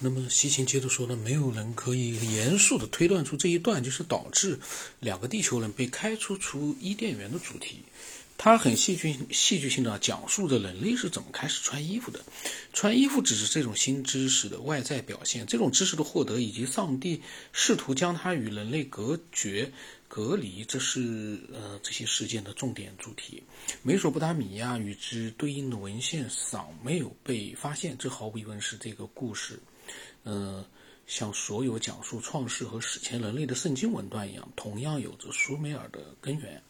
那么西芹接着说呢，没有人可以严肃地推断出这一段就是导致两个地球人被开除出伊甸园的主题。他很戏剧戏剧性的讲述着人类是怎么开始穿衣服的，穿衣服只是这种新知识的外在表现。这种知识的获得以及上帝试图将它与人类隔绝、隔离，这是呃这些事件的重点主题。美索不达米亚与之对应的文献尚没有被发现，这毫无疑问是这个故事。呃，像所有讲述创世和史前人类的圣经文段一样，同样有着苏美尔的根源。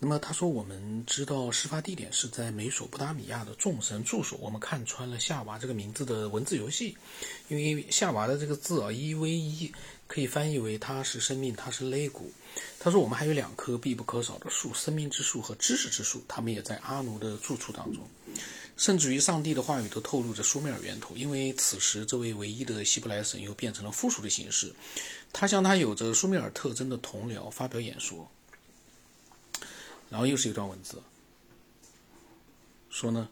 那么他说，我们知道事发地点是在美索不达米亚的众神住所。我们看穿了夏娃这个名字的文字游戏，因为夏娃的这个字啊，一 v 一可以翻译为它是生命，它是肋骨。他说，我们还有两棵必不可少的树，生命之树和知识之树，他们也在阿奴的住处当中。甚至于上帝的话语都透露着苏美尔源头，因为此时这位唯一的希伯来神又变成了复数的形式，他向他有着苏美尔特征的同僚发表演说。然后又是一段文字，说呢。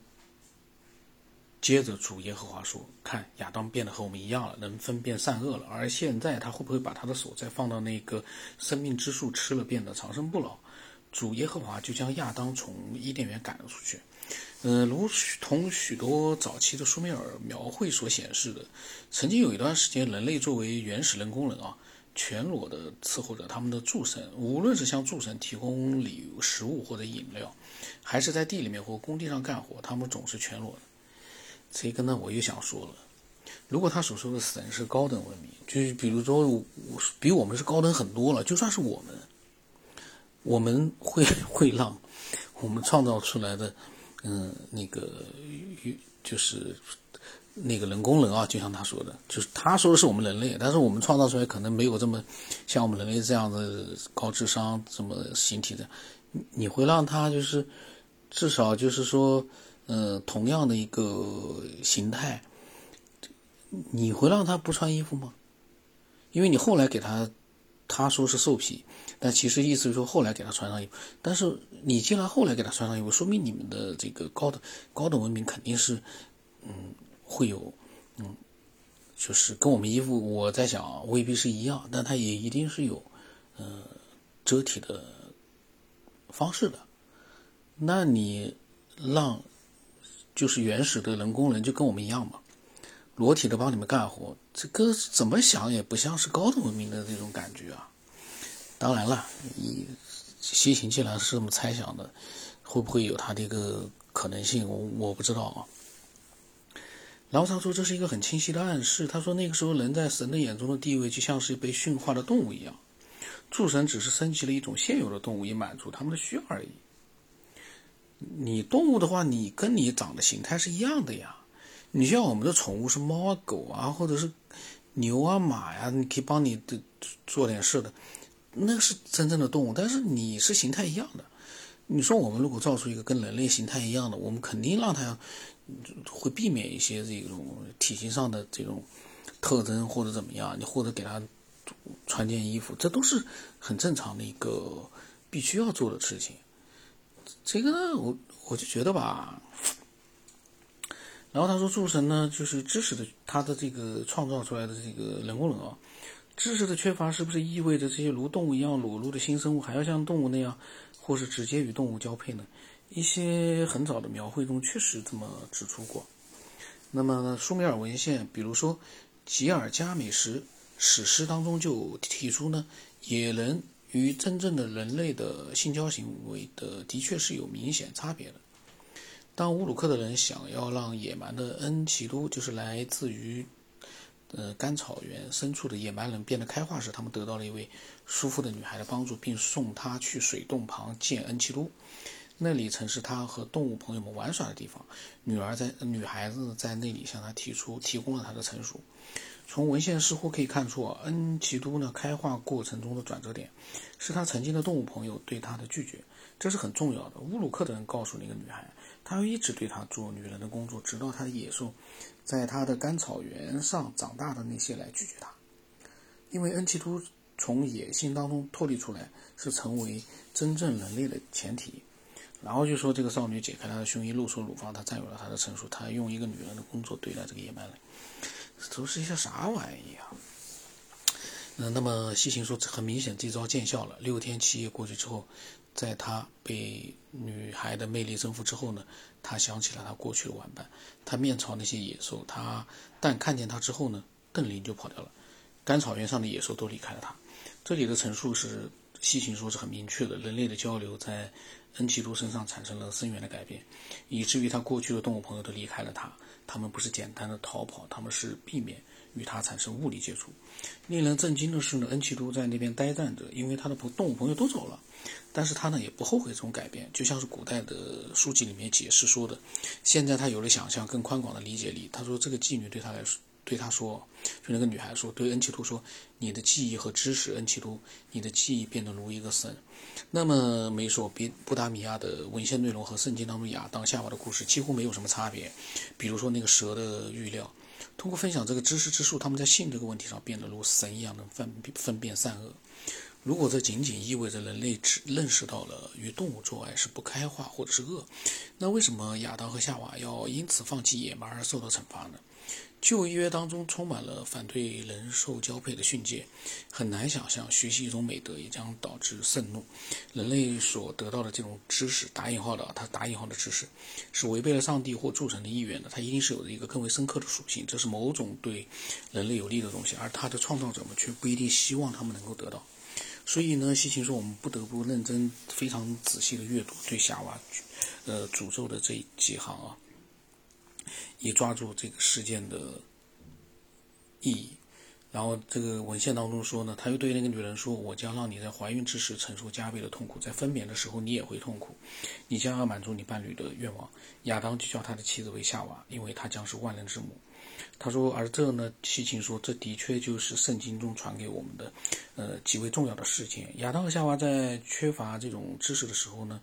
接着主耶和华说：“看亚当变得和我们一样了，能分辨善恶了。而现在他会不会把他的手再放到那个生命之树吃了，变得长生不老？”主耶和华就将亚当从伊甸园赶了出去。呃，如同许多早期的苏美尔描绘所显示的，曾经有一段时间，人类作为原始人工人啊。全裸的伺候着他们的助神，无论是向助神提供礼物、食物或者饮料，还是在地里面或工地上干活，他们总是全裸的。这个呢，我又想说了，如果他所说的神是高等文明，就是比如说比我们是高等很多了，就算是我们，我们会 会让我们创造出来的，嗯，那个就是。那个人工人啊，就像他说的，就是他说的是我们人类，但是我们创造出来可能没有这么像我们人类这样的高智商，这么形体的。你会让他就是至少就是说，呃，同样的一个形态，你会让他不穿衣服吗？因为你后来给他，他说是兽皮，但其实意思是说后来给他穿上衣服。但是你既然后来给他穿上衣服，说明你们的这个高等高等文明肯定是，嗯。会有，嗯，就是跟我们衣服，我在想未必是一样，但它也一定是有，呃，遮体的方式的。那你让就是原始的人工人就跟我们一样嘛，裸体的帮你们干活，这个怎么想也不像是高等文明的那种感觉啊。当然了，你西行既然是这么猜想的，会不会有它的一个可能性？我我不知道啊。然后他说这是一个很清晰的暗示。他说那个时候人在神的眼中的地位就像是被驯化的动物一样，诸神只是升级了一种现有的动物以满足他们的需要而已。你动物的话，你跟你长的形态是一样的呀。你像我们的宠物是猫啊、狗啊，或者是牛啊、马呀，你可以帮你的做点事的，那个是真正的动物。但是你是形态一样的。你说我们如果造出一个跟人类形态一样的，我们肯定让它。会避免一些这种体型上的这种特征或者怎么样，你或者给他穿件衣服，这都是很正常的一个必须要做的事情。这个呢，我我就觉得吧。然后他说，诸神呢，就是知识的，他的这个创造出来的这个人工人啊，知识的缺乏是不是意味着这些如动物一样裸露的新生物还要像动物那样，或是直接与动物交配呢？一些很早的描绘中确实这么指出过。那么苏美尔文献，比如说《吉尔加美什史诗》当中就提出呢，野人与真正的人类的性交行为的的确是有明显差别的。当乌鲁克的人想要让野蛮的恩奇都，就是来自于呃干草原深处的野蛮人变得开化时，他们得到了一位舒服的女孩的帮助，并送她去水洞旁见恩奇都。那里曾是他和动物朋友们玩耍的地方。女儿在女孩子在那里向他提出提供了他的成熟。从文献似乎可以看出，恩奇都呢开化过程中的转折点，是他曾经的动物朋友对他的拒绝，这是很重要的。乌鲁克的人告诉那个女孩，他会一直对她做女人的工作，直到他的野兽在他的干草原上长大的那些来拒绝他。因为恩奇都从野性当中脱离出来，是成为真正人类的前提。然后就说这个少女解开她的胸衣，露出乳房，她占有了她的成熟，她用一个女人的工作对待这个野蛮人。都是一些啥玩意啊？嗯，那么西芹说，很明显这招见效了。六天七夜过去之后，在他被女孩的魅力征服之后呢，他想起了他过去的玩伴，他面朝那些野兽，他但看见他之后呢，邓林就跑掉了。甘草原上的野兽都离开了他。这里的陈述是西行说是很明确的，人类的交流在恩奇都身上产生了深远的改变，以至于他过去的动物朋友都离开了他。他们不是简单的逃跑，他们是避免与他产生物理接触。令人震惊的是呢，恩奇都在那边呆站着，因为他的朋动物朋友都走了。但是他呢也不后悔这种改变，就像是古代的书籍里面解释说的，现在他有了想象更宽广的理解力。他说这个妓女对他来说。对他说，就那个女孩说，对恩奇都说，你的记忆和知识，恩奇都，你的记忆变得如一个神。那么，美索比布达米亚的文献内容和圣经当中亚当夏娃的故事几乎没有什么差别。比如说那个蛇的预料，通过分享这个知识之术，他们在性这个问题上变得如神一样能分分辨善恶。如果这仅仅意味着人类只认识到了与动物做爱是不开化或者是恶，那为什么亚当和夏娃要因此放弃野蛮而受到惩罚呢？旧约当中充满了反对人兽交配的训诫，很难想象学习一种美德也将导致盛怒。人类所得到的这种知识（打引号的，他打引号的知识）是违背了上帝或诸神的意愿的，它一定是有着一个更为深刻的属性，这是某种对人类有利的东西，而他的创造者们却不一定希望他们能够得到。所以呢，西芹说，我们不得不认真、非常仔细的阅读对夏娃，呃，诅咒的这几行啊。以抓住这个事件的意义，然后这个文献当中说呢，他又对那个女人说：“我将让你在怀孕之时承受加倍的痛苦，在分娩的时候你也会痛苦，你将要满足你伴侣的愿望。”亚当就叫他的妻子为夏娃，因为她将是万人之母。他说：“而这呢，西芹说，这的确就是圣经中传给我们的，呃，极为重要的事件。亚当和夏娃在缺乏这种知识的时候呢，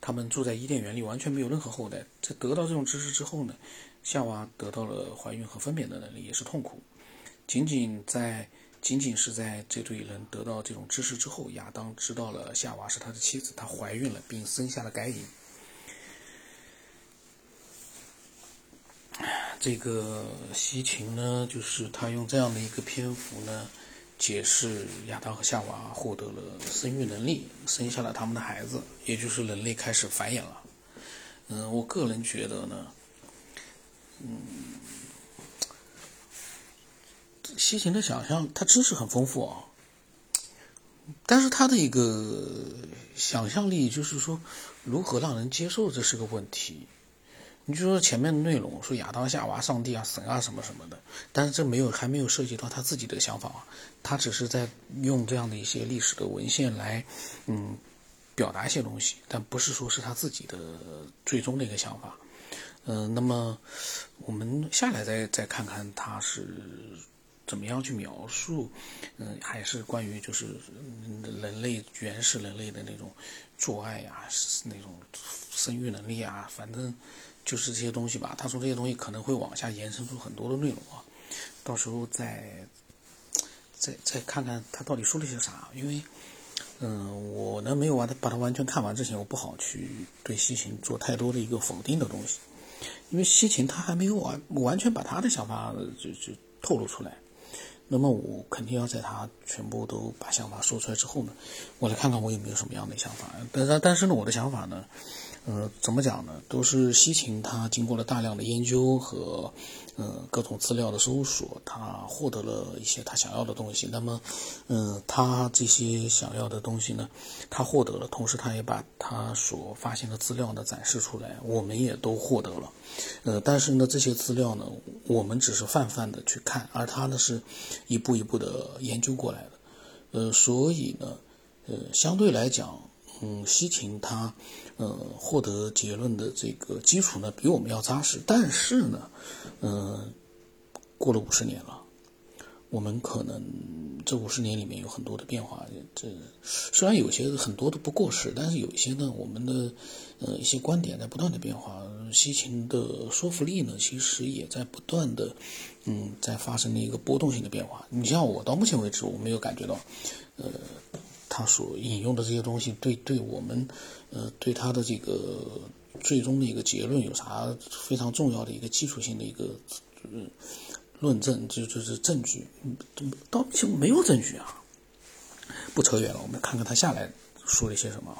他们住在伊甸园里，完全没有任何后代。在得到这种知识之后呢，夏娃得到了怀孕和分娩的能力，也是痛苦。仅仅在仅仅是在这对人得到这种知识之后，亚当知道了夏娃是他的妻子，他怀孕了，并生下了该隐。”这个西芹呢，就是他用这样的一个篇幅呢，解释亚当和夏娃获得了生育能力，生下了他们的孩子，也就是人类开始繁衍了。嗯，我个人觉得呢，嗯，西芹的想象，他知识很丰富啊，但是他的一个想象力，就是说如何让人接受，这是个问题。你就说前面的内容，说亚当、夏娃、上帝啊、神啊什么什么的，但是这没有还没有涉及到他自己的想法啊，他只是在用这样的一些历史的文献来，嗯，表达一些东西，但不是说是他自己的最终的一个想法。嗯，那么我们下来再再看看他是怎么样去描述，嗯，还是关于就是人类原始人类的那种做爱呀，那种生育能力啊，反正。就是这些东西吧，他说这些东西可能会往下延伸出很多的内容啊，到时候再再再看看他到底说了些啥。因为，嗯，我呢没有完把它完全看完之前，我不好去对西芹做太多的一个否定的东西，因为西芹他还没有完完全把他的想法就就透露出来。那么我肯定要在他全部都把想法说出来之后呢，我来看看我有没有什么样的想法。但是但是呢，我的想法呢。呃，怎么讲呢？都是西芹他经过了大量的研究和呃各种资料的搜索，他获得了一些他想要的东西。那么，呃，他这些想要的东西呢，他获得了，同时他也把他所发现的资料呢展示出来，我们也都获得了。呃，但是呢，这些资料呢，我们只是泛泛的去看，而他呢是一步一步的研究过来的。呃，所以呢，呃，相对来讲。嗯，西芹他，呃，获得结论的这个基础呢，比我们要扎实。但是呢，呃，过了五十年了，我们可能这五十年里面有很多的变化。这虽然有些很多都不过时，但是有一些呢，我们的呃一些观点在不断的变化。西芹的说服力呢，其实也在不断的，嗯，在发生的一个波动性的变化。你像我到目前为止，我没有感觉到，呃。他所引用的这些东西，对对我们，呃，对他的这个最终的一个结论有啥非常重要的一个基础性的一个论证，就就是证据，到目前没有证据啊。不扯远了，我们看看他下来说了些什么。